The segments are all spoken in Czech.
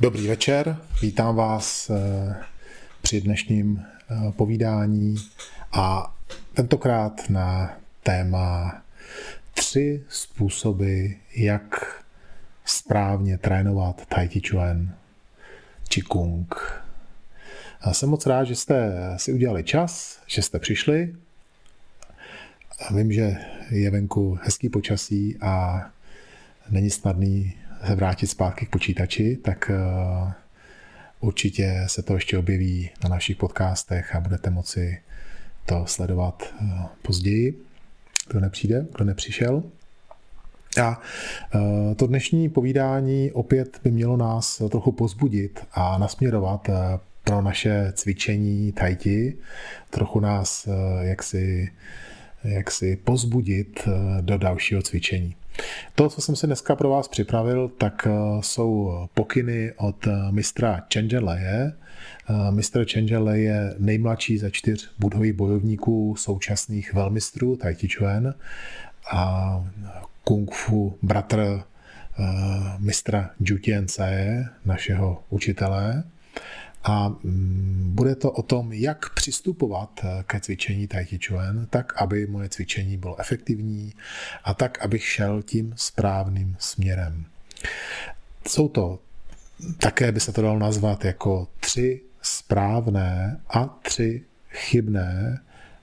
Dobrý večer, vítám vás eh, při dnešním eh, povídání a tentokrát na téma tři způsoby, jak správně trénovat Tai Chi Chuan či Kung. A jsem moc rád, že jste si udělali čas, že jste přišli. A vím, že je venku hezký počasí a není snadný vrátit zpátky k počítači, tak eh, určitě se to ještě objeví na našich podcastech a budete moci to sledovat eh, později, kdo nepřijde, kdo nepřišel. A eh, to dnešní povídání opět by mělo nás trochu pozbudit a nasměrovat pro naše cvičení tajti, trochu nás jaksi, jaksi pozbudit do dalšího cvičení. To, co jsem si dneska pro vás připravil, tak eh, jsou pokyny od eh, mistra Chenjeleje. Eh, mistr Chenjele je nejmladší ze čtyř budhových bojovníků současných velmistrů Tai Chi Chuan a kung fu bratr mistra Ju Tianse, našeho učitele. A mm, bude to o tom, jak přistupovat eh, ke cvičení Tai Chi Chuan, tak, aby moje cvičení bylo efektivní a tak, abych šel tím správným směrem. Jsou to, také by se to dalo nazvat jako tři správné a tři chybné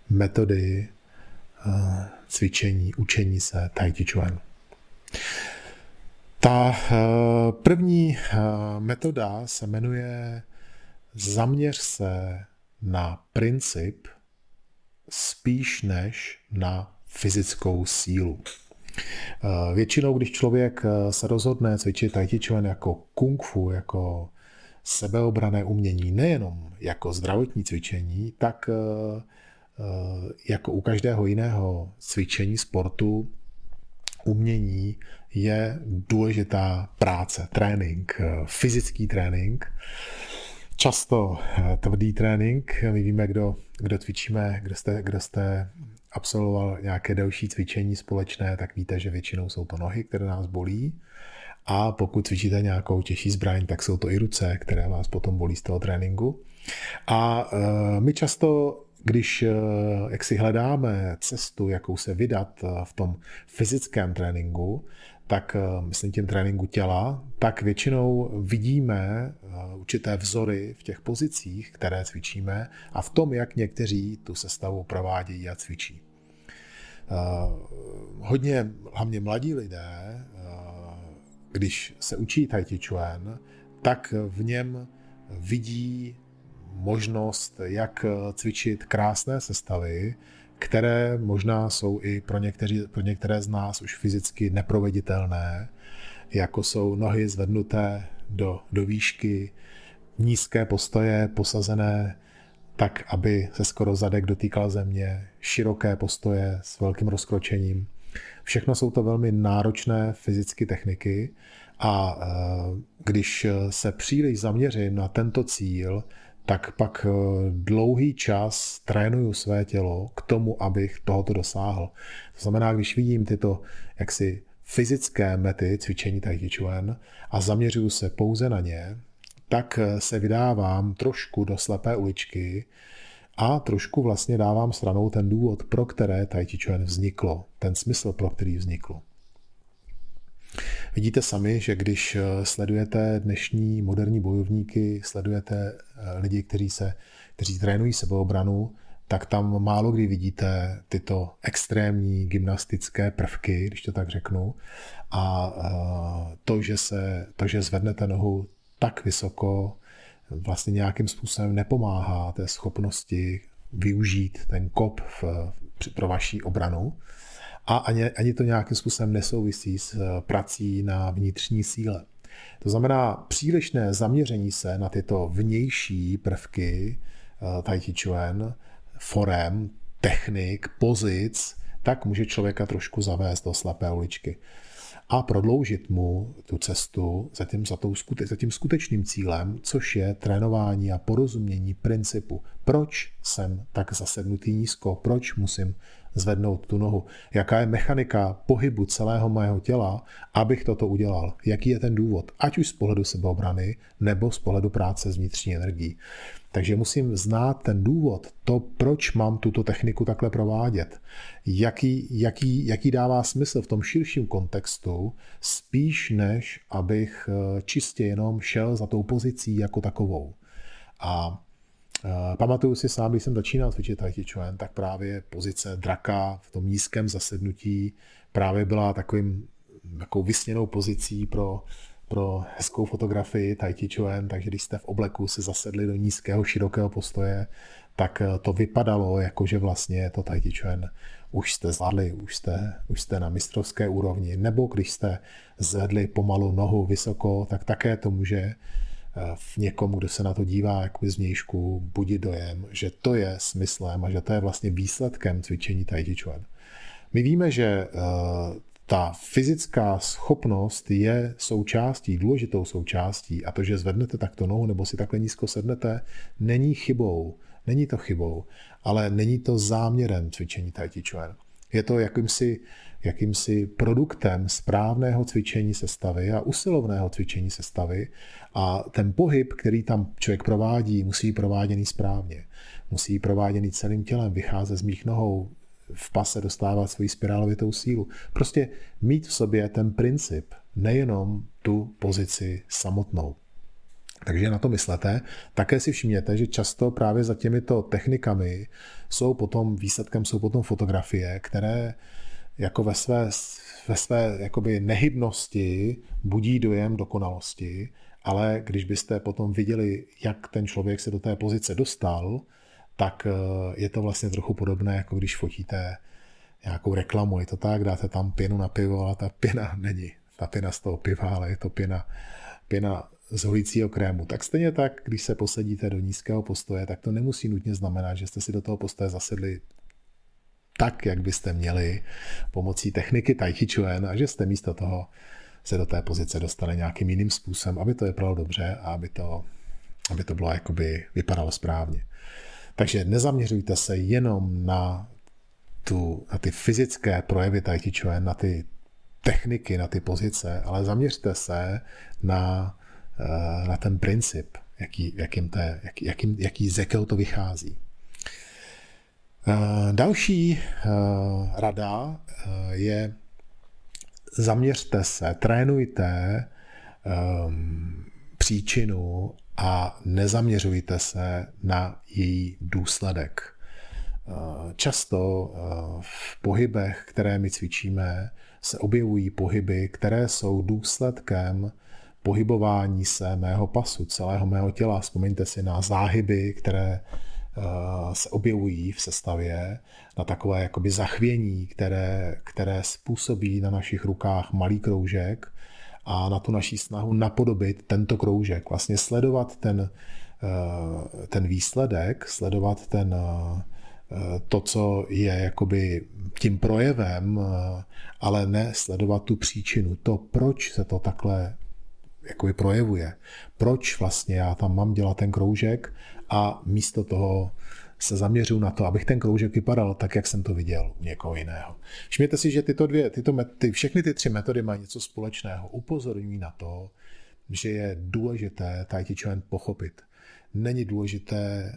metody eh, cvičení, učení se Tai Chi Chuan. Ta eh, první metoda se jmenuje zaměř se na princip spíš než na fyzickou sílu. Eh, většinou, když člověk eh, se rozhodne cvičit tai chi jako kung fu, jako sebeobrané umění, nejenom jako zdravotní cvičení, tak eh, jako u každého jiného cvičení sportu, umění je důležitá práce, trénink, fyzický trénink často eh, tvrdý trénink. My víme, kdo, kdo cvičíme, kdo jste, kdo jste absolvoval nějaké delší cvičení společné, tak víte, že většinou jsou to nohy, které nás bolí. A pokud cvičíte nějakou těžší zbraň, tak jsou to i ruce, které vás potom bolí z toho tréninku. A eh, my často když eh, jak si hledáme cestu, jakou se vydat v tom fyzickém tréninku, tak eh, myslím tím tréninku těla, tak většinou vidíme eh, určité vzory v těch pozicích, které cvičíme a v tom, jak někteří tu sestavu provádějí a cvičí. Eh, hodně, hlavně mladí lidé, když se učí Tai Chi Chuan, tak v něm vidí možnost, jak cvičit krásné sestavy, které možná jsou i pro, někteří, pro některé z nás už fyzicky neproveditelné, jako jsou nohy zvednuté do, do výšky, nízké postoje posazené tak, aby se skoro zadek dotýkal země, široké postoje s velkým rozkročením. Všechno jsou to velmi náročné fyzické techniky a e, když se příliš zaměřím na tento cíl, tak pak eh, dlouhý čas trénuju své tělo k tomu, abych tohoto dosáhl. To znamená, když vidím tyto jaksi fyzické mety cvičení Tai Chi Chuan a zaměřuju se pouze na ně, tak eh, se vydávám trošku do slepé uličky a trošku vlastně dávám stranou ten důvod, pro které Tai Chi Chuan vzniklo, ten smysl, pro který vzniklo. Vidíte sami, že když eh, sledujete dnešní moderní bojovníky, sledujete eh, lidi, kteří, se, kteří trénují sebeobranu, tak tam málo kdy vidíte tyto extrémní gymnastické prvky, když to tak řeknu. A eh, to, že, se, to, že zvednete nohu tak vysoko, vlastně nějakým způsobem nepomáhá té schopnosti využít ten kop v, pro vaší obranu a ani, ani to nějakým způsobem nesouvisí s eh, prací na vnitřní síle. To znamená přílišné zaměření se na tyto vnější prvky Tai Chi Chuan, forem, technik, pozic, tak může člověka trošku zavést do slepé uličky a prodloužit mu tu cestu za tím, za, tou za tím skutečným cílem, což je trénování a porozumění principu. Proč jsem tak zasednutý nízko? Proč musím zvednout tu nohu. Jaká je mechanika pohybu celého mého těla, abych toto udělal. Jaký je ten důvod, ať už z pohledu sebeobrany nebo z pohledu práce s vnitřní energií. Takže musím znát ten důvod, to, proč mám tuto techniku takhle provádět. Jaký, jaký, jaký dává smysl v tom širším kontextu, spíš než abych eh, čistě jenom šel za tou pozicí jako takovou. A pamatuju si sám, když jsem začínal cvičit Tai Chi Chuan, tak právě pozice draka v tom nízkém zasednutí právě byla takovým takovou vysněnou pozicí pro, pro hezkou fotografii Tai Chi Chuan, takže když jste v obleku se zasedli do nízkého, širokého postoje, tak eh, to vypadalo jako, že vlastně to Tai Chi Chuan už jste zvládli, už jste, už jste na mistrovské úrovni, nebo když jste zvedli pomalu nohu vysoko, tak také to může v někom, kdo se na to dívá jako z vnějšku, budit dojem, že to je smyslem a že to je vlastně výsledkem cvičení Tai Chi Chuan. My víme, že eh, ta fyzická schopnost je součástí, důležitou součástí a to, že zvednete takto nohu nebo si takhle nízko sednete, není chybou. Není to chybou, ale není to záměrem cvičení Tai Chi Chuan. Je to jakýmsi jakýmsi produktem správného cvičení sestavy a usilovného cvičení sestavy a ten pohyb, který tam člověk provádí, musí být prováděný správně. Musí být prováděný celým tělem, vycházet z mých nohou, v pase dostávat svoji spirálovitou sílu. Prostě mít v sobě ten princip, nejenom tu pozici samotnou. Takže na to myslete. Také si všimněte, že často právě za těmito technikami jsou potom, výsledkem jsou potom fotografie, které jako ve své, ve své jakoby nehybnosti budí dojem dokonalosti, ale když byste potom viděli, jak ten člověk se do té pozice dostal, tak eh, je to vlastně trochu podobné, jako když fotíte nějakou reklamu. Je to tak, dáte tam pěnu na pivo, ale ta pěna není ta pěna z toho piva, ale je to pěna, pěna z holícího krému. Tak stejně tak, když se posadíte do nízkého postoje, tak to nemusí nutně znamenat, že jste si do toho postoje zasedli tak, jak byste měli pomocí techniky Tai Chi Chuan a že jste místo toho se do té pozice dostali nějakým jiným způsobem, aby to vypadalo dobře a aby to, aby to bylo jakoby vypadalo správně. Takže nezaměřujte se jenom na, tu, na ty fyzické projevy Tai Chi Chuan, na ty techniky, na ty pozice, ale zaměřte se na, eh, na ten princip, jaký, jakým te, jaký, jaký, jaký z jakého to vychází. Eh, další eh, rada eh, je zaměřte se, trénujte ehm, příčinu a nezaměřujte se na její důsledek. Často v pohybech, které my cvičíme, se objevují pohyby, které jsou důsledkem pohybování se mého pasu, celého mého těla. Vzpomeňte si na záhyby, které se objevují v sestavě na takové jakoby zachvění, které, které způsobí na našich rukách malý kroužek a na tu naší snahu napodobit tento kroužek. Vlastně sledovat ten, eh, ten výsledek, sledovat ten, eh, to, co je jakoby tím projevem, ale ne sledovat tu příčinu, to, proč se to takhle jakoby projevuje. Proč vlastně já tam mám dělat ten kroužek a místo toho se zaměřuju na to, abych ten kroužek vypadal tak, jak jsem to viděl u někoho jiného. Všimněte si, že tyto dvě, tyto metody, všechny ty tři metody mají něco společného. Upozorňují na to, že je důležité Tai Chi Chuan pochopit. Není důležité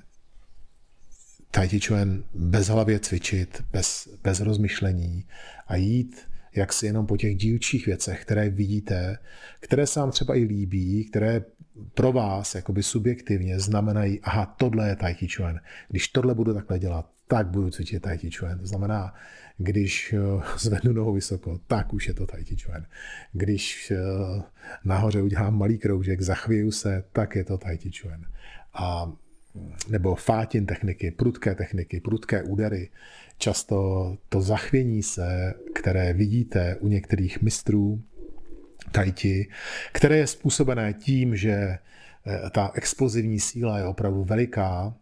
Tai Chi Chuan bezhlavě cvičit, bez, bez rozmyšlení a jít jak si jenom po těch dílčích věcech, které vidíte, které se vám třeba i líbí, které pro vás jakoby subjektivně znamenají, aha, tohle je Tai Chi Chuan. Když tohle budu takhle dělat, tak budu cvičit Tai Chi Chuan. To znamená, když eh, zvednu nohu vysoko, tak už je to Tai Chi Chuan. Když eh, nahoře udělám malý kroužek, zachvěju se, tak je to Tai Chi Chuan. A nebo fátin techniky, prudké techniky, prudké údery. Často to zachvění se, které vidíte u některých mistrů tajti, které je způsobené tím, že eh, ta explozivní síla je opravdu veliká,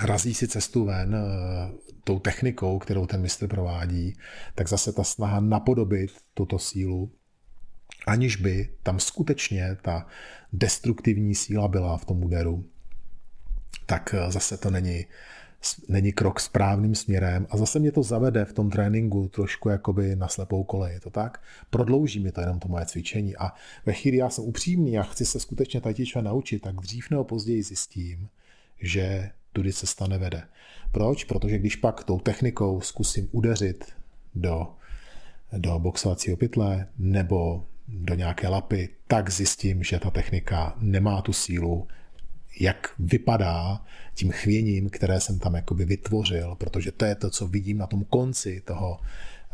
razí si cestu ven eh, tou technikou, kterou ten mistr provádí, tak zase ta snaha napodobit tuto sílu, aniž by tam skutečně ta destruktivní síla byla v tom úderu, tak eh, zase to není není krok správným směrem a zase mě to zavede v tom tréninku trošku jakoby na slepou kolej, je to tak? Prodlouží mi to jenom to moje cvičení a ve chvíli já jsem upřímný a chci se skutečně tatiča naučit, tak dřív nebo později zjistím, že tudy cesta nevede. Proč? Protože když pak tou technikou zkusím udeřit do, do boxovacího pytle nebo do nějaké lapy, tak zjistím, že ta technika nemá tu sílu, jak vypadá tím chvěním, které jsem tam jakoby vytvořil, protože to je to, co vidím na tom konci toho,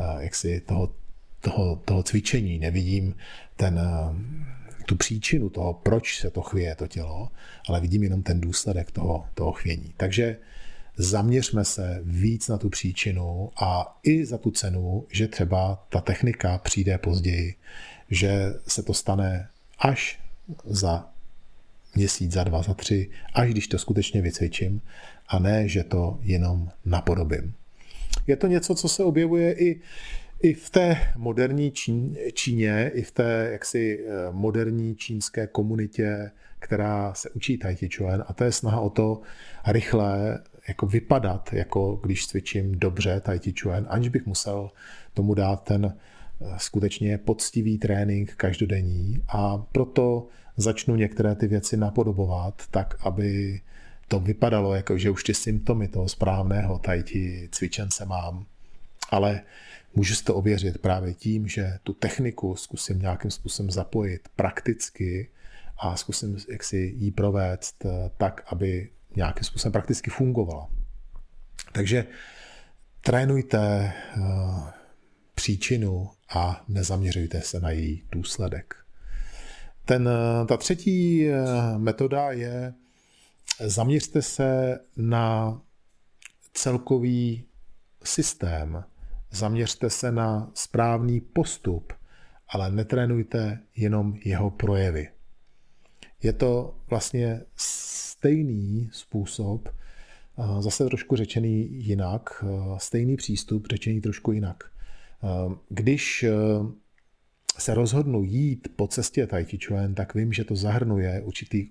eh, jaksi toho, toho, toho cvičení. Nevidím ten, eh, tu příčinu toho, proč se to chvěje, to tělo, ale vidím jenom ten důsledek toho, toho chvění. Takže zaměřme se víc na tu příčinu a i za tu cenu, že třeba ta technika přijde později, že se to stane až za měsíc, za dva, za tři, až když to skutečně vycvičím a ne, že to jenom napodobím. Je to něco, co se objevuje i, i v té moderní Čín, Číně, i v té jaksi eh, moderní čínské komunitě, která se učí Tai Chi Chuan a to je snaha o to rychle jako vypadat, jako když cvičím dobře Tai Chi Chuan, aniž bych musel tomu dát ten eh, skutečně poctivý trénink každodenní a proto začnu některé ty věci napodobovat tak, aby to vypadalo jako, že už ty symptomy toho správného tai chi cvičence mám. Ale můžu si to ověřit právě tím, že tu techniku zkusím nějakým způsobem zapojit prakticky a zkusím jak si ji provést eh, tak, aby nějakým způsobem prakticky fungovala. Takže trénujte eh, příčinu a nezaměřujte se na její důsledek. Ten, eh, ta třetí eh, metoda je zaměřte se na celkový systém, zaměřte se na správný postup, ale netrénujte jenom jeho projevy. Je to vlastně stejný způsob, eh, zase trošku řečený jinak, stejný přístup řečený trošku jinak. Když se rozhodnu jít po cestě Tai Chi Chuan, tak vím, že to zahrnuje určitý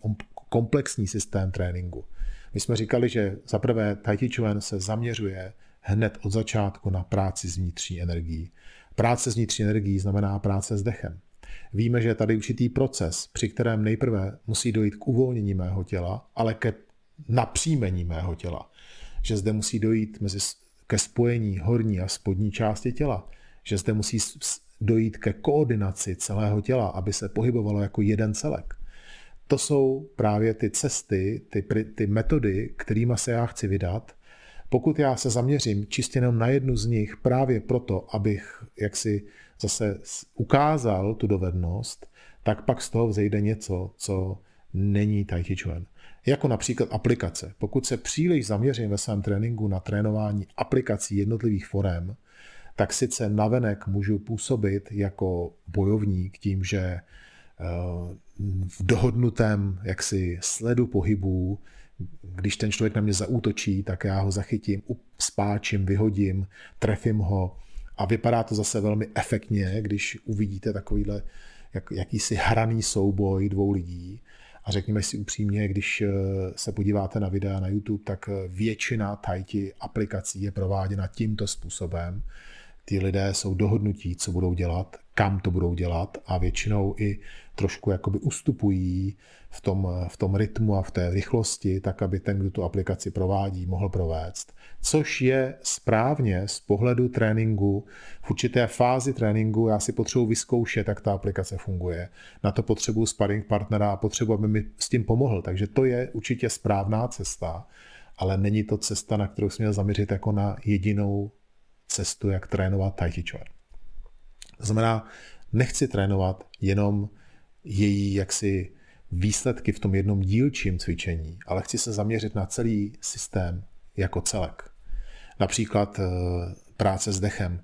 komplexní systém tréninku. My jsme říkali, že za prvé Tai Chi Chuan se zaměřuje hned od začátku na práci s vnitřní energií. Práce s vnitřní energií znamená práce s dechem. Víme, že je tady určitý proces, při kterém nejprve musí dojít k uvolnění mého těla, ale ke napříjmení mého těla. Že zde musí dojít mezi, ke spojení horní a spodní části těla. Že zde musí dojít ke koordinaci celého těla, aby se pohybovalo jako jeden celek. To jsou právě ty cesty, ty, ty metody, kterými se já chci vydat. Pokud já se zaměřím čistě jenom na jednu z nich právě proto, abych jaksi zase ukázal tu dovednost, tak pak z toho vzejde něco, co není Tai Chi Chuan. Jako například aplikace. Pokud se příliš zaměřím ve svém tréninku na trénování aplikací jednotlivých forem, tak sice navenek můžu působit jako bojovník tím, že eh, v dohodnutém jaksi sledu pohybů, když ten člověk na mě zaútočí, tak já ho zachytím, spáčím, vyhodím, trefím ho a vypadá to zase velmi efektně, když uvidíte takovýhle jak, jakýsi hraný souboj dvou lidí. A řekněme si upřímně, když eh, se podíváte na videa na YouTube, tak eh, většina tajti aplikací je prováděna tímto způsobem ty lidé jsou dohodnutí, co budou dělat, kam to budou dělat a většinou i trošku jakoby ustupují v tom, v tom rytmu a v té rychlosti, tak aby ten, kdo tu aplikaci provádí, mohl provést. Což je správně z pohledu tréninku. V určité fázi tréninku já si potřebuji vyzkoušet, jak ta aplikace funguje. Na to potřebuji sparring partnera a potřebuji, aby mi s tím pomohl. Takže to je určitě správná cesta, ale není to cesta, na kterou jsem měl zaměřit jako na jedinou cestu, jak trénovat Tai Chi Chuan. To znamená, nechci trénovat jenom její jaksi výsledky v tom jednom dílčím cvičení, ale chci se zaměřit na celý systém jako celek. Například eh, práce s dechem.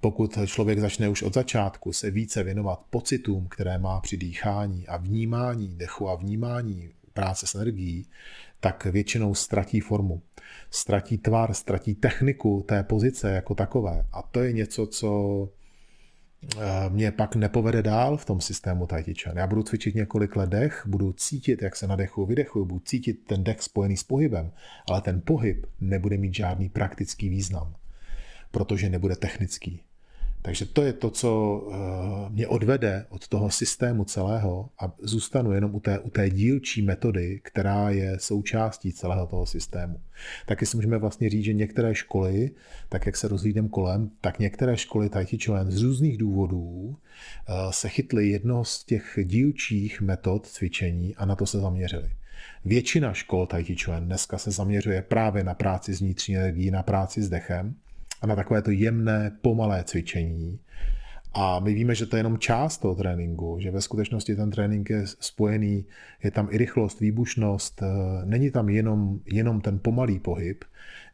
Pokud člověk začne už od začátku se více věnovat pocitům, které má při dýchání a vnímání dechu a vnímání práce s energií, tak většinou ztratí formu. Ztratí tvar, ztratí techniku té pozice jako takové. A to je něco, co eh, mě pak nepovede dál v tom systému Tai. Já budu cvičit několik let dech, budu cítit, jak se nadechu, vydechuju, budu cítit ten dech spojený s pohybem, ale ten pohyb nebude mít žádný praktický význam, protože nebude technický. Takže to je to, co eh, mě odvede od toho systému celého a zůstanu jenom u té, u té dílčí metody, která je součástí celého toho systému. Taky si můžeme vlastně říct, že některé školy, tak jak se rozhlídem kolem, tak některé školy Tai Chi z různých důvodů eh, se chytly jedno z těch dílčích metod cvičení a na to se zaměřili. Většina škol Tai Chi dneska se zaměřuje právě na práci s vnitřní energií, na práci s dechem, a na takové to jemné, pomalé cvičení. A my víme, že to je jenom část toho tréninku, že ve skutečnosti ten trénink je spojený, je tam i rychlost, výbušnost, eh, není tam jenom, jenom ten pomalý pohyb,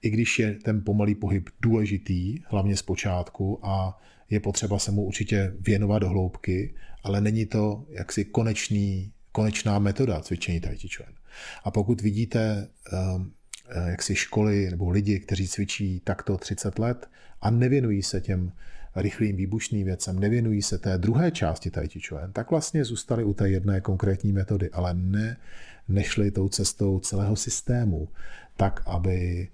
i když je ten pomalý pohyb důležitý, hlavně z počátku a je potřeba se mu určitě věnovat do hloubky, ale není to jaksi konečný, konečná metoda cvičení Tai. A pokud vidíte Eh, jaksi školy nebo lidi, kteří cvičí takto 30 let a nevěnují se těm rychlým výbušným věcem, nevěnují se té druhé části Tai Chi Chuan, tak vlastně zůstali u té jedné konkrétní metody, ale ne, nešli tou cestou celého systému, tak, aby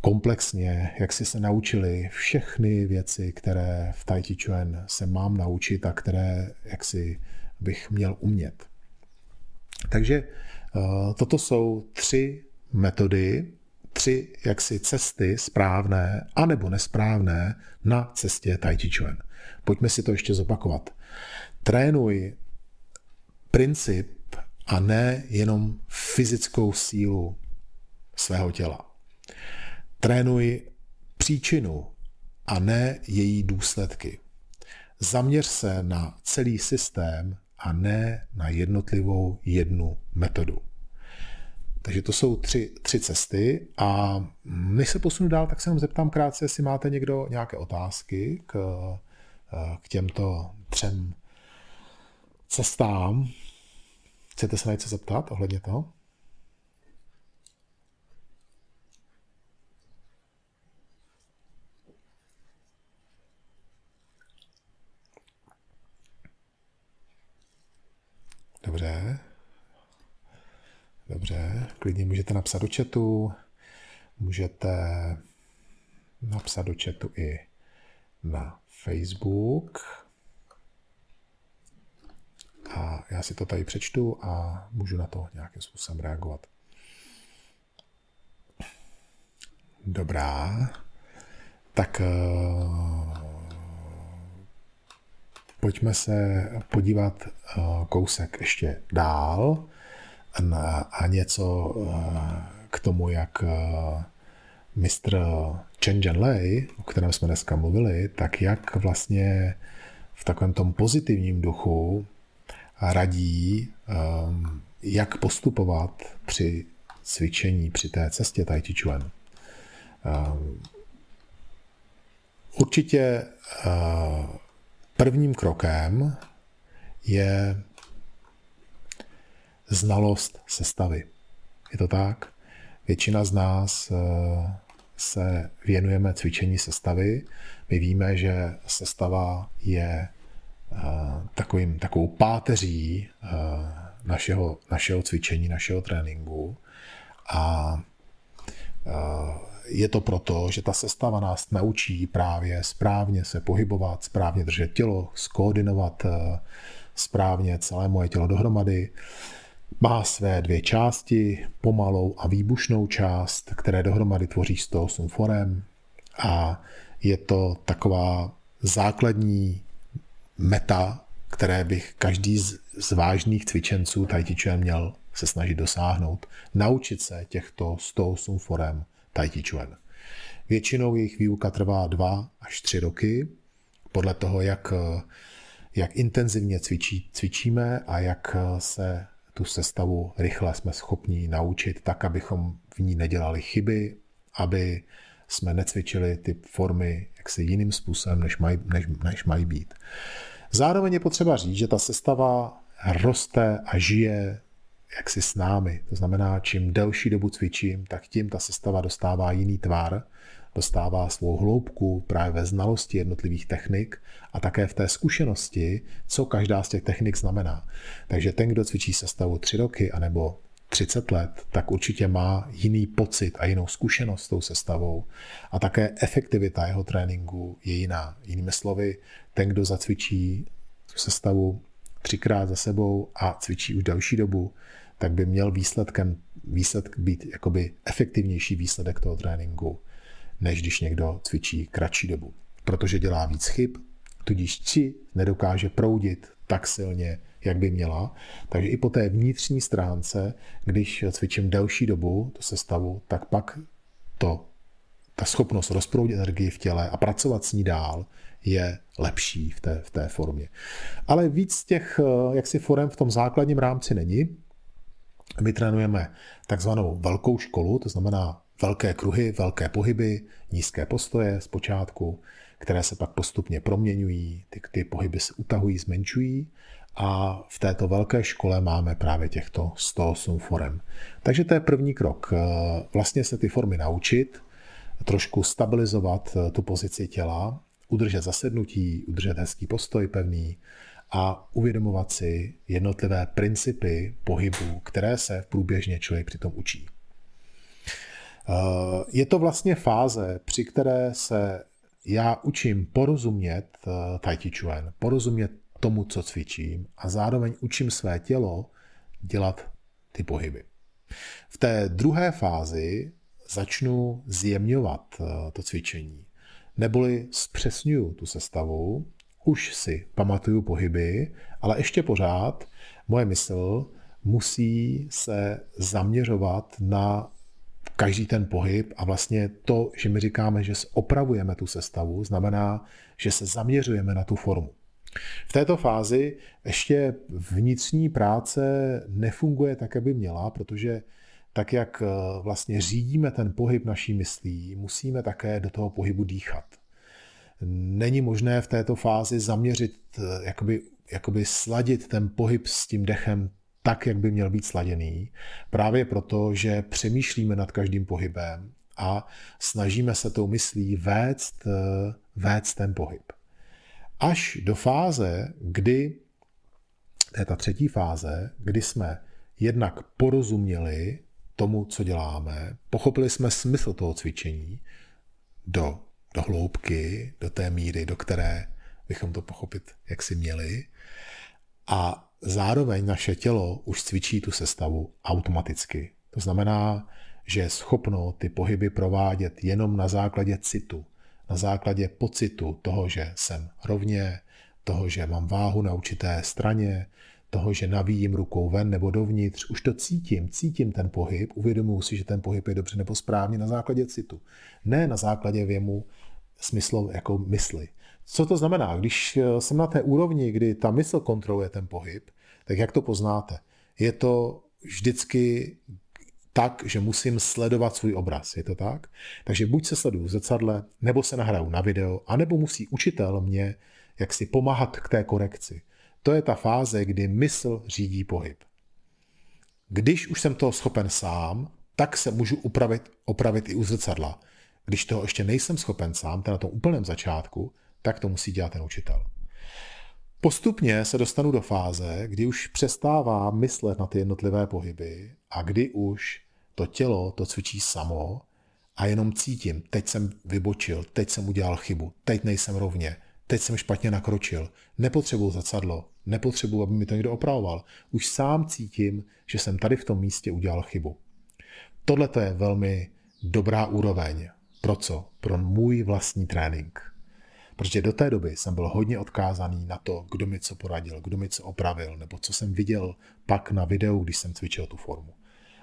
komplexně, jak si se naučili všechny věci, které v Tai Chi Chuan se mám naučit a které jak si bych měl umět. Takže eh, toto jsou tři metody, tři jaksi cesty správné anebo nesprávné na cestě Tai Chi Chuan. Pojďme si to ještě zopakovat. Trénuj princip a ne jenom fyzickou sílu svého těla. Trénuj příčinu a ne její důsledky. Zaměř se na celý systém a ne na jednotlivou jednu metodu. Takže to jsou tři, tři cesty a než se posunu dál, tak se jenom zeptám krátce, jestli máte někdo nějaké otázky k, k těmto třem cestám. Chcete se na něco zeptat ohledně toho? Dobře. Dobře, klidně můžete napsat do chatu, můžete napsat do chatu i na Facebook. A já si to tady přečtu a můžu na to nějakým způsobem reagovat. Dobrá. Tak uh, pojďme se podívat uh, kousek ještě dál a něco eh, k tomu, jak eh, mistr Chen Jianlei, o kterém jsme dneska mluvili, tak jak vlastně v takovém tom pozitivním duchu radí, eh, jak postupovat při cvičení, při té cestě Tai Chi Chuan. Určitě prvním krokem je znalost sestavy. Je to tak? Většina z nás eh, se věnujeme cvičení sestavy. My víme, že sestava je eh, takovým, takovou páteří eh, našeho, našeho cvičení, našeho tréninku. A je to proto, že ta sestava nás naučí právě správně se pohybovat, správně držet tělo, skoordinovat správně celé moje tělo dohromady. Má své dvě části, pomalou a výbušnou část, které dohromady tvoří 108 forem a je to taková základní meta, které bych každý z, vážných cvičenců Tai měl se snažit dosáhnout. Naučit se těchto 108 forem Tai. Většinou jejich výuka trvá dva až tři roky, podle toho, jak, jak intenzivně cvičí, cvičíme a jak se tu sestavu rychle jsme schopni naučit tak, abychom v ní nedělali chyby, aby jsme necvičili ty formy jaksi jiným způsobem, než mají, než, než mají být. Zároveň je potřeba říct, že ta sestava roste a žije jaksi s námi. To znamená, čím delší dobu cvičím, tak tím ta sestava dostává jiný tvar. Dostává svou hloubku právě ve znalosti jednotlivých technik a také v té zkušenosti, co každá z těch technik znamená. Takže ten, kdo cvičí sestavu 3 roky anebo 30 let, tak určitě má jiný pocit a jinou zkušenost s tou sestavou. A také efektivita jeho tréninku je jiná. Jinými slovy, ten, kdo zacvičí tu sestavu třikrát za sebou a cvičí už další dobu, tak by měl výsledkem výsledek být jakoby efektivnější výsledek toho tréninku, než když někdo cvičí kratší dobu. Protože dělá víc chyb, tudíž či nedokáže proudit tak silně, jak by měla. Takže i po té vnitřní stránce, když cvičím delší dobu, tu sestavu, tak pak to, ta schopnost rozproudit energii v těle a pracovat s ní dál je lepší v té, v té formě. Ale víc těch jaksi forem v tom základním rámci není. My trénujeme takzvanou velkou školu, to znamená velké kruhy, velké pohyby, nízké postoje zpočátku, které se pak postupně proměňují, ty, ty pohyby se utahují, zmenšují a v této velké škole máme právě těchto 108 forem. Takže to je první krok. Vlastně se ty formy naučit, trošku stabilizovat tu pozici těla, udržet zasednutí, udržet hezký postoj pevný, a uvědomovat si jednotlivé principy pohybu, které se průběžně člověk přitom učí. Je to vlastně fáze, při které se já učím porozumět eh, Tai Chi Chuan, porozumět tomu, co cvičím a zároveň učím své tělo dělat ty pohyby. V té druhé fázi začnu zjemňovat eh, to cvičení, neboli zpřesňuju tu sestavu už si pamatuju pohyby, ale ještě pořád moje mysl musí se zaměřovat na každý ten pohyb a vlastně to, že my říkáme, že opravujeme tu sestavu, znamená, že se zaměřujeme na tu formu. V této fázi ještě vnitřní práce nefunguje tak, jak by měla, protože tak, jak eh, vlastně řídíme ten pohyb naší myslí, musíme také do toho pohybu dýchat není možné v této fázi zaměřit, eh, jakoby, jakoby sladit ten pohyb s tím dechem tak, jak by měl být sladěný, právě proto, že přemýšlíme nad každým pohybem a snažíme se tou myslí vést, eh, vést ten pohyb. Až do fáze, kdy, to je ta třetí fáze, kdy jsme jednak porozuměli tomu, co děláme, pochopili jsme smysl toho cvičení do do hloubky, do té míry, do které bychom to pochopit, jak si měli. A zároveň naše tělo už cvičí tu sestavu automaticky. To znamená, že je schopno ty pohyby provádět jenom na základě citu, na základě pocitu toho, že jsem rovně, toho, že mám váhu na určité straně, toho, že navíjím rukou ven nebo dovnitř, už to cítím, cítím ten pohyb, uvědomuji si, že ten pohyb je dobře nebo správně na základě citu. Ne na základě věmu smysl jako mysli. Co to znamená? Když eh, jsem na té úrovni, kdy ta mysl kontroluje ten pohyb, tak jak to poznáte? Je to vždycky tak, že musím sledovat svůj obraz. Je to tak? Takže buď se sleduju v zrcadle, nebo se nahraju na video, anebo musí učitel mě jak si pomáhat k té korekci. To je ta fáze, kdy mysl řídí pohyb. Když už jsem toho schopen sám, tak se můžu upravit, opravit i u zrcadla. Když toho ještě nejsem schopen sám, ten na tom úplném začátku, tak to musí dělat ten učitel. Postupně se dostanu do fáze, kdy už přestává myslet na ty jednotlivé pohyby a kdy už to tělo to cvičí samo a jenom cítím, teď jsem vybočil, teď jsem udělal chybu, teď nejsem rovně, teď jsem špatně nakročil, nepotřebuji zacadlo, nepotřebuji, aby mi to někdo opravoval. Už sám cítím, že jsem tady v tom místě udělal chybu. Tohle je velmi dobrá úroveň. Pro co? Pro můj vlastní trénink. Protože do té doby jsem byl hodně odkázaný na to, kdo mi co poradil, kdo mi co opravil, nebo co jsem viděl pak na videu, když jsem cvičil tu formu.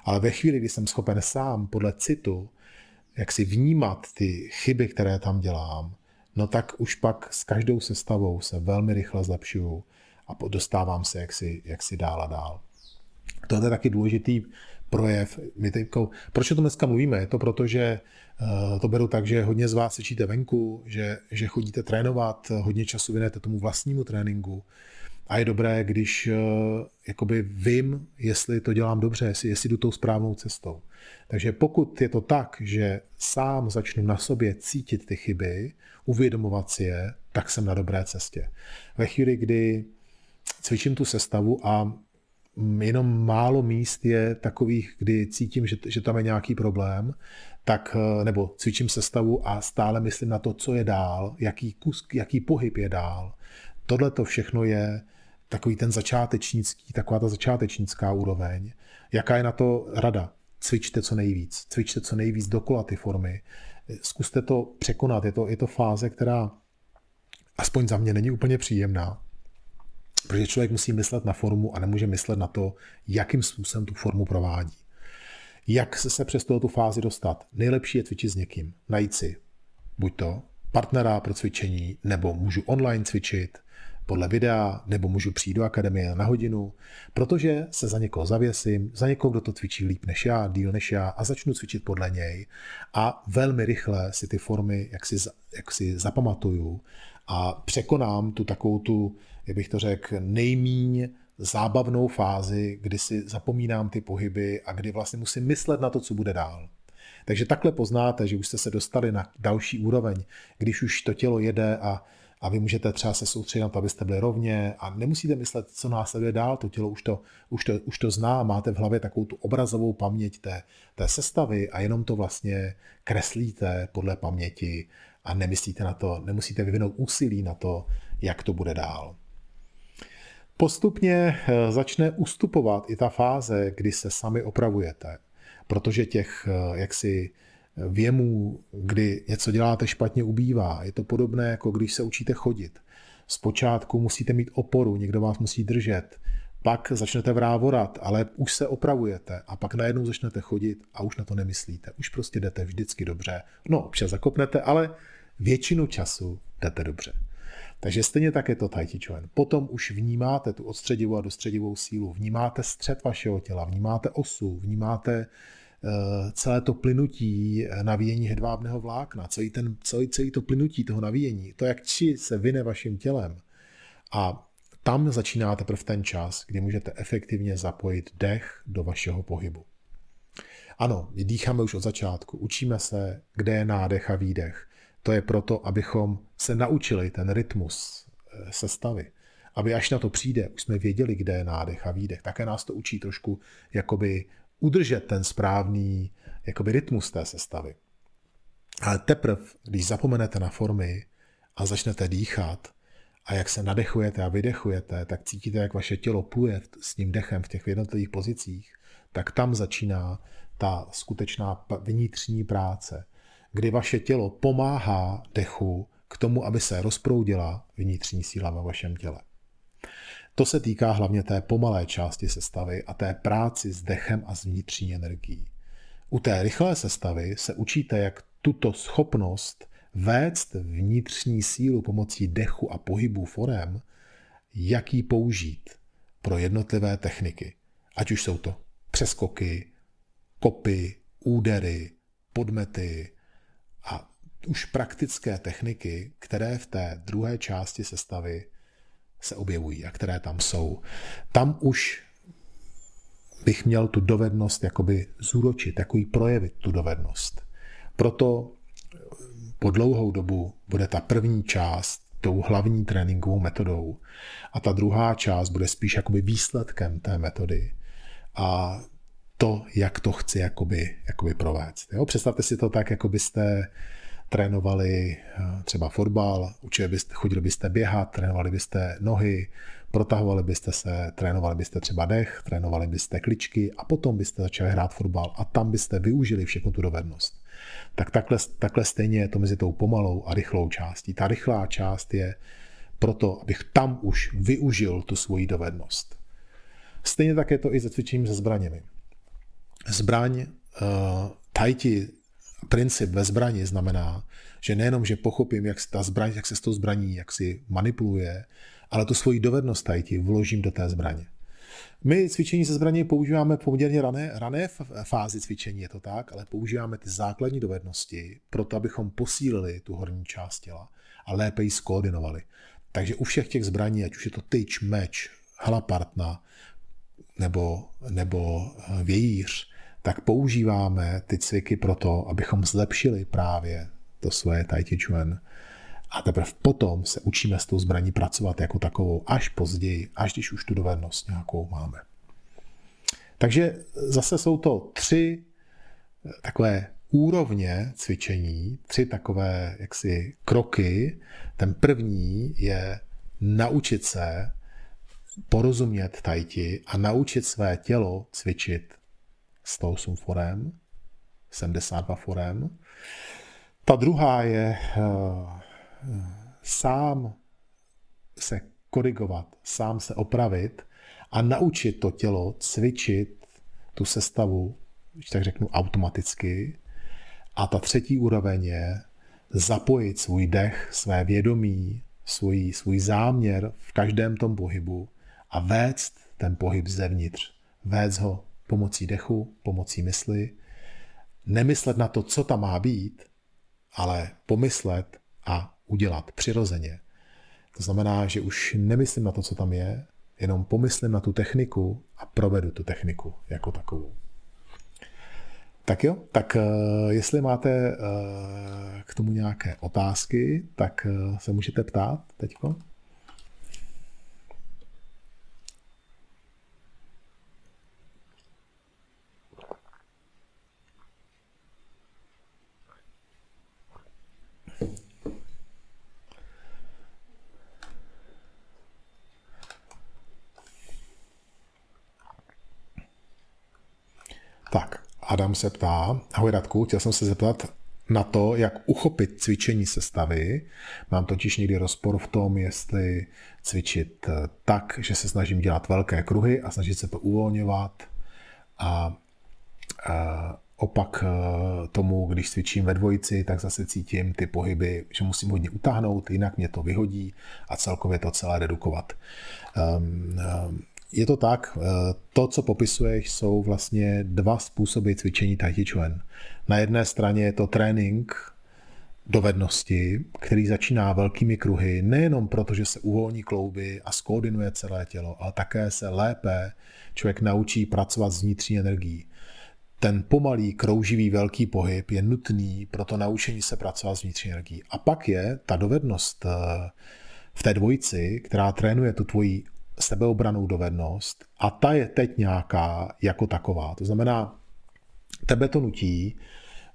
Ale ve chvíli, kdy jsem schopen sám podle citu, jak si vnímat ty chyby, které tam dělám, no tak už pak s každou sestavou se velmi rychle zlepšuju a dostávám se jaksi, jaksi dál a dál. To je taky důležitý projev. My teďko, proč o tom dneska mluvíme? Je to proto, že uh, to beru tak, že hodně z vás cvičíte venku, že, že chodíte trénovat, hodně času věnujete tomu vlastnímu tréninku a je dobré, když uh, jakoby vím, jestli to dělám dobře, jestli, jestli jdu tou správnou cestou. Takže pokud je to tak, že sám začnu na sobě cítit ty chyby, uvědomovat si je, tak jsem na dobré cestě. Ve chvíli, kdy cvičím tu sestavu a jenom málo míst je takových, kdy cítím, že, že tam je nějaký problém, tak, eh, nebo cvičím sestavu a stále myslím na to, co je dál, jaký, kus, jaký pohyb je dál. Tohle to všechno je takový ten začátečnický, taková ta začátečnická úroveň. Jaká je na to rada? Cvičte co nejvíc, cvičte co nejvíc dokola ty formy. Zkuste to překonat. Je to, je to fáze, která aspoň za mě není úplně příjemná, protože člověk musí myslet na formu a nemůže myslet na to, jakým způsobem tu formu provádí. Jak se, přes tu fázi dostat? Nejlepší je cvičit s někým. Najít si buď to partnera pro cvičení, nebo můžu online cvičit, podle videa, nebo můžu přijít do akademie na hodinu, protože se za někoho zavěsím, za někoho, kdo to cvičí líp než já, díl než já a začnu cvičit podle něj a velmi rychle si ty formy, jak si, jak si zapamatuju a překonám tu takovou tu, jak bych to řekl, nejmíň zábavnou fázi, kdy si zapomínám ty pohyby a kdy vlastně musím myslet na to, co bude dál. Takže takhle poznáte, že už jste se dostali na další úroveň, když už to tělo jede a a vy můžete třeba se soustředit na to, abyste byli rovně a nemusíte myslet, co následuje dál, to tělo už to, už to, už to zná, máte v hlavě takovou tu obrazovou paměť té, té sestavy a jenom to vlastně kreslíte podle paměti a nemyslíte na to, nemusíte vyvinout úsilí na to, jak to bude dál. Postupně eh, začne ustupovat i ta fáze, kdy se sami opravujete, protože těch eh, jaksi věmů, kdy něco děláte špatně, ubývá. Je to podobné, jako když se učíte chodit. Zpočátku musíte mít oporu, někdo vás musí držet. Pak začnete vrávorat, ale už se opravujete a pak najednou začnete chodit a už na to nemyslíte. Už prostě jdete vždycky dobře. No, občas zakopnete, ale většinu času jdete dobře. Takže stejně tak je to Tai Chi Chuan. Potom už vnímáte tu odstředivou a dostředivou sílu, vnímáte střed vašeho těla, vnímáte osu, vnímáte Eh, celé to plynutí eh, navíjení hedvábného vlákna, celý, ten, celý, celý to plynutí toho navíjení, to, jak či se vyne vaším tělem. A tam začíná teprve ten čas, kdy můžete efektivně zapojit dech do vašeho pohybu. Ano, dýcháme už od začátku, učíme se, kde je nádech a výdech. To je proto, abychom se naučili ten rytmus eh, sestavy. Aby až na to přijde, už jsme věděli, kde je nádech a výdech. Také nás to učí trošku jakoby udržet ten správný jakoby rytmus té sestavy. Ale teprve, když zapomenete na formy a začnete dýchat a jak se nadechujete a vydechujete, tak cítíte, jak vaše tělo pluje s tím dechem v těch jednotlivých pozicích, tak tam začíná ta skutečná vnitřní práce, kdy vaše tělo pomáhá dechu k tomu, aby se rozproudila vnitřní síla ve vašem těle. To se týká hlavně té pomalé části sestavy a té práci s dechem a s vnitřní energií. U té rychlé sestavy se učíte, jak tuto schopnost vést vnitřní sílu pomocí dechu a pohybu forem, jak ji použít pro jednotlivé techniky. Ať už jsou to přeskoky, kopy, údery, podmety už praktické techniky, které v té druhé části sestavy se objevují a které tam jsou. Tam už bych měl tu dovednost jakoby zúročit, takový projevit tu dovednost. Proto po dlouhou dobu bude ta první část tou hlavní tréninkovou metodou a ta druhá část bude spíš jakoby výsledkem té metody a to, jak to chci jakoby, jakoby provést. Jo? Představte si to tak, jako byste trénovali eh, třeba fotbal, učili byste, chodili byste běhat, trénovali byste nohy, protahovali byste se, trénovali byste třeba dech, trénovali byste kličky a potom byste začali hrát fotbal a tam byste využili všechnu tu dovednost. Tak takhle, takhle stejně je to mezi tou pomalou a rychlou částí. Ta rychlá část je proto, abych tam už využil tu svoji dovednost. Stejně tak je to i se cvičením se zbraněmi. Zbraň, uh, tajti princip ve zbrani znamená, že nejenom, že pochopím, jak ta zbraň, jak se s tou zbraní, jak si manipuluje, ale tu svoji dovednost tajti vložím do té zbraně. My cvičení se zbraní používáme poměrně rané, rané fázi cvičení, je to tak, ale používáme ty základní dovednosti proto, abychom posílili tu horní část těla a lépe ji skoordinovali. Takže u všech těch zbraní, ať už je to tyč, meč, halapartna nebo, nebo eh, vějíř, tak používáme ty cviky proto, abychom zlepšili právě to svoje Tai Chi Chuan. A teprve potom se učíme s tou zbraní pracovat jako takovou až později, až když už tu dovednost nějakou máme. Takže zase jsou to tři eh, takové úrovně cvičení, tři takové jaksi kroky. Ten první je naučit se porozumět tajti a naučit své tělo cvičit 108 forem, 72 forem. Ta druhá je uh, sám se korigovat, sám se opravit a naučit to tělo cvičit tu sestavu, když tak řeknu, automaticky. A ta třetí úroveň je zapojit svůj dech, své vědomí, svůj, svůj záměr v každém tom pohybu a vést ten pohyb zevnitř. Vést ho pomocí dechu, pomocí mysli. Nemyslet na to, co tam má být, ale pomyslet a udělat přirozeně. To znamená, že už nemyslím na to, co tam je, jenom pomyslím na tu techniku a provedu tu techniku jako takovou. Tak jo, tak uh, jestli máte uh, k tomu nějaké otázky, tak uh, se můžete ptát teďko. Adam se ptá, ahoj Radku, chtěl jsem se zeptat na to, jak uchopit cvičení sestavy. Mám totiž někdy rozpor v tom, jestli cvičit eh, tak, že se snažím dělat velké kruhy a snažit se to uvolňovat a, a opak eh, tomu, když cvičím ve dvojici, tak zase cítím ty pohyby, že musím hodně utáhnout, jinak mě to vyhodí a celkově to celé redukovat. Um, um, je to tak, eh, to, co popisuješ, jsou vlastně dva způsoby cvičení Tai Chi Chuan. Na jedné straně je to trénink dovednosti, který začíná velkými kruhy, nejenom proto, že se uvolní klouby a skoordinuje celé tělo, ale také se lépe člověk naučí pracovat s vnitřní energií. Ten pomalý, krouživý, velký pohyb je nutný pro to naučení se pracovat s vnitřní energií. A pak je ta dovednost eh, v té dvojici, která trénuje tu tvoji sebeobranou dovednost a ta je teď nějaká jako taková. To znamená, tebe to nutí,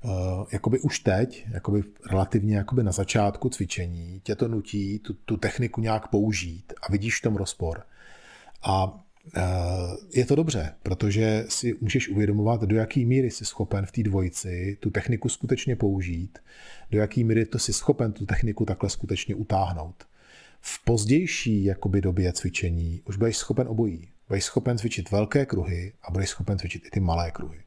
uh, jakoby už teď, jakoby relativně jakoby na začátku cvičení, tě to nutí tu, tu techniku nějak použít a vidíš v tom rozpor. A uh, je to dobře, protože si můžeš uvědomovat, do jaké míry jsi schopen v té dvojici tu techniku skutečně použít, do jaké míry to jsi schopen tu techniku takhle skutečně utáhnout v pozdější jakoby době cvičení už budeš schopen obojí. Budeš schopen cvičit velké kruhy a budeš schopen cvičit i ty malé kruhy.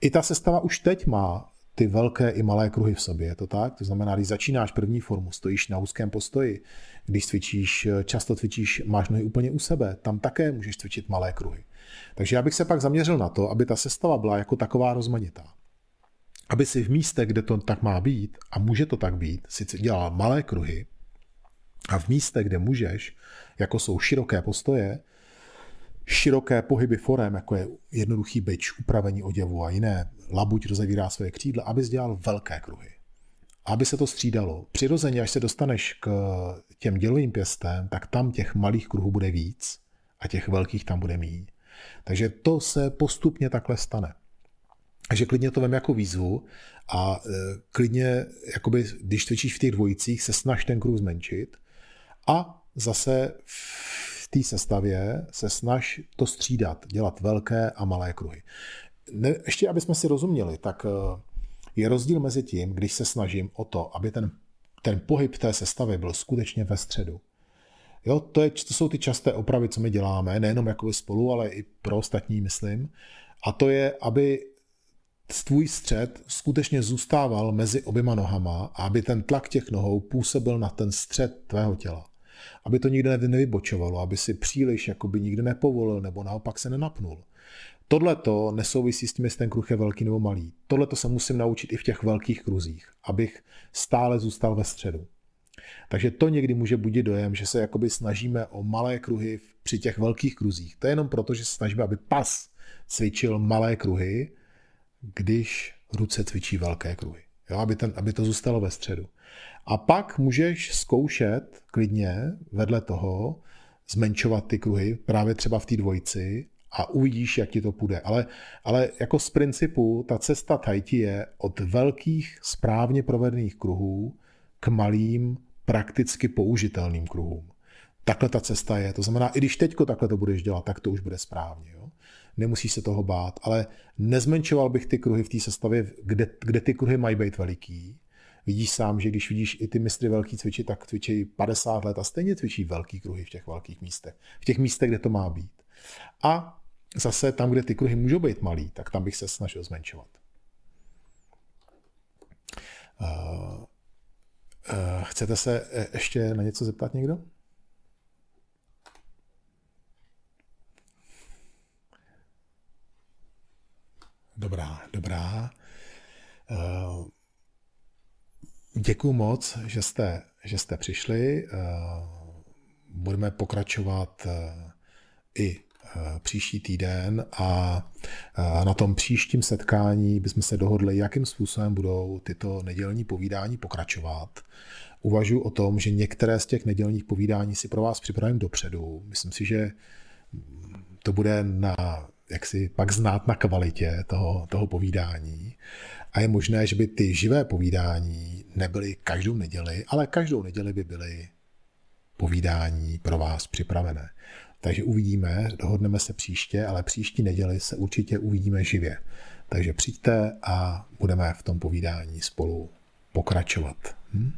I ta sestava už teď má ty velké i malé kruhy v sobě, je to tak? To znamená, když začínáš první formu, stojíš na úzkém postoji, když cvičíš, často cvičíš, máš nohy úplně u sebe, tam také můžeš cvičit malé kruhy. Takže já bych se pak zaměřil na to, aby ta sestava byla jako taková rozmanitá. Aby si v místě, kde to tak má být, a může to tak být, si dělal malé kruhy, a v místech, kde můžeš, jako jsou široké postoje, široké pohyby forem, jako je jednoduchý byč, upravení oděvu a jiné, labuť rozevírá své křídla, aby dělal velké kruhy. Aby se to střídalo. Přirozeně, až se dostaneš k těm dělovým pěstem, tak tam těch malých kruhů bude víc a těch velkých tam bude méně. Takže to se postupně takhle stane. Takže klidně to vem jako výzvu a e, klidně, jakoby, když cvičíš v těch dvojicích, se snaž ten kruh zmenšit a zase v té sestavě se snaž to střídat, dělat velké a malé kruhy. Ne, ještě, aby jsme si rozuměli, tak eh, je rozdíl mezi tím, když se snažím o to, aby ten, ten pohyb té sestavy byl skutečně ve středu. Jo, to, je, to jsou ty časté opravy, co my děláme, nejenom jako spolu, ale i pro ostatní, myslím. A to je, aby tvůj střed skutečně zůstával mezi oběma nohama a aby ten tlak těch nohou působil na ten střed tvého těla aby to nikde nevybočovalo, aby si příliš jakoby nikde nepovolil nebo naopak se nenapnul. Tohle to nesouvisí s tím, jestli ten kruh je velký nebo malý. Tohle to se musím naučit i v těch velkých kruzích, abych stále zůstal ve středu. Takže to někdy může budit dojem, že se jakoby snažíme o malé kruhy při těch velkých kruzích. To je jenom proto, že se snažíme, aby pas cvičil malé kruhy, když ruce cvičí velké kruhy. Jo, aby, ten, aby to zůstalo ve středu. A pak můžeš zkoušet klidně vedle toho zmenšovat ty kruhy, právě třeba v té dvojici, a uvidíš, jak ti to půjde. Ale, ale jako z principu ta cesta Tahiti je od velkých správně provedených kruhů k malým prakticky použitelným kruhům. Takhle ta cesta je. To znamená, i když teďko takhle to budeš dělat, tak to už bude správně. Jo? Nemusíš se toho bát, ale nezmenšoval bych ty kruhy v té sestavě, kde, kde ty kruhy mají být veliký. Vidíš sám, že když vidíš i ty mistry velký cvičit, tak cvičí 50 let a stejně cvičí velký kruhy v těch velkých místech. V těch místech, kde to má být. A zase tam, kde ty kruhy můžou být malý, tak tam bych se snažil zmenšovat. Uh, uh, chcete se e, ještě na něco zeptat někdo? Dobrá, dobrá. Uh, děkuju moc, že jste, že jste přišli. Uh, budeme pokračovat uh, i Eh, příští týden a eh, na tom příštím setkání bychom se dohodli, jakým způsobem budou tyto nedělní povídání pokračovat. Uvažuji o tom, že některé z těch nedělních povídání si pro vás připravím dopředu. Myslím si, že to bude na, jak si pak znát na kvalitě toho, toho povídání. A je možné, že by ty živé povídání nebyly každou neděli, ale každou neděli by byly povídání pro vás připravené. Takže uvidíme, dohodneme se příště, ale příští neděli se určitě uvidíme živě. Takže přijďte a budeme v tom povídání spolu pokračovat. Hm?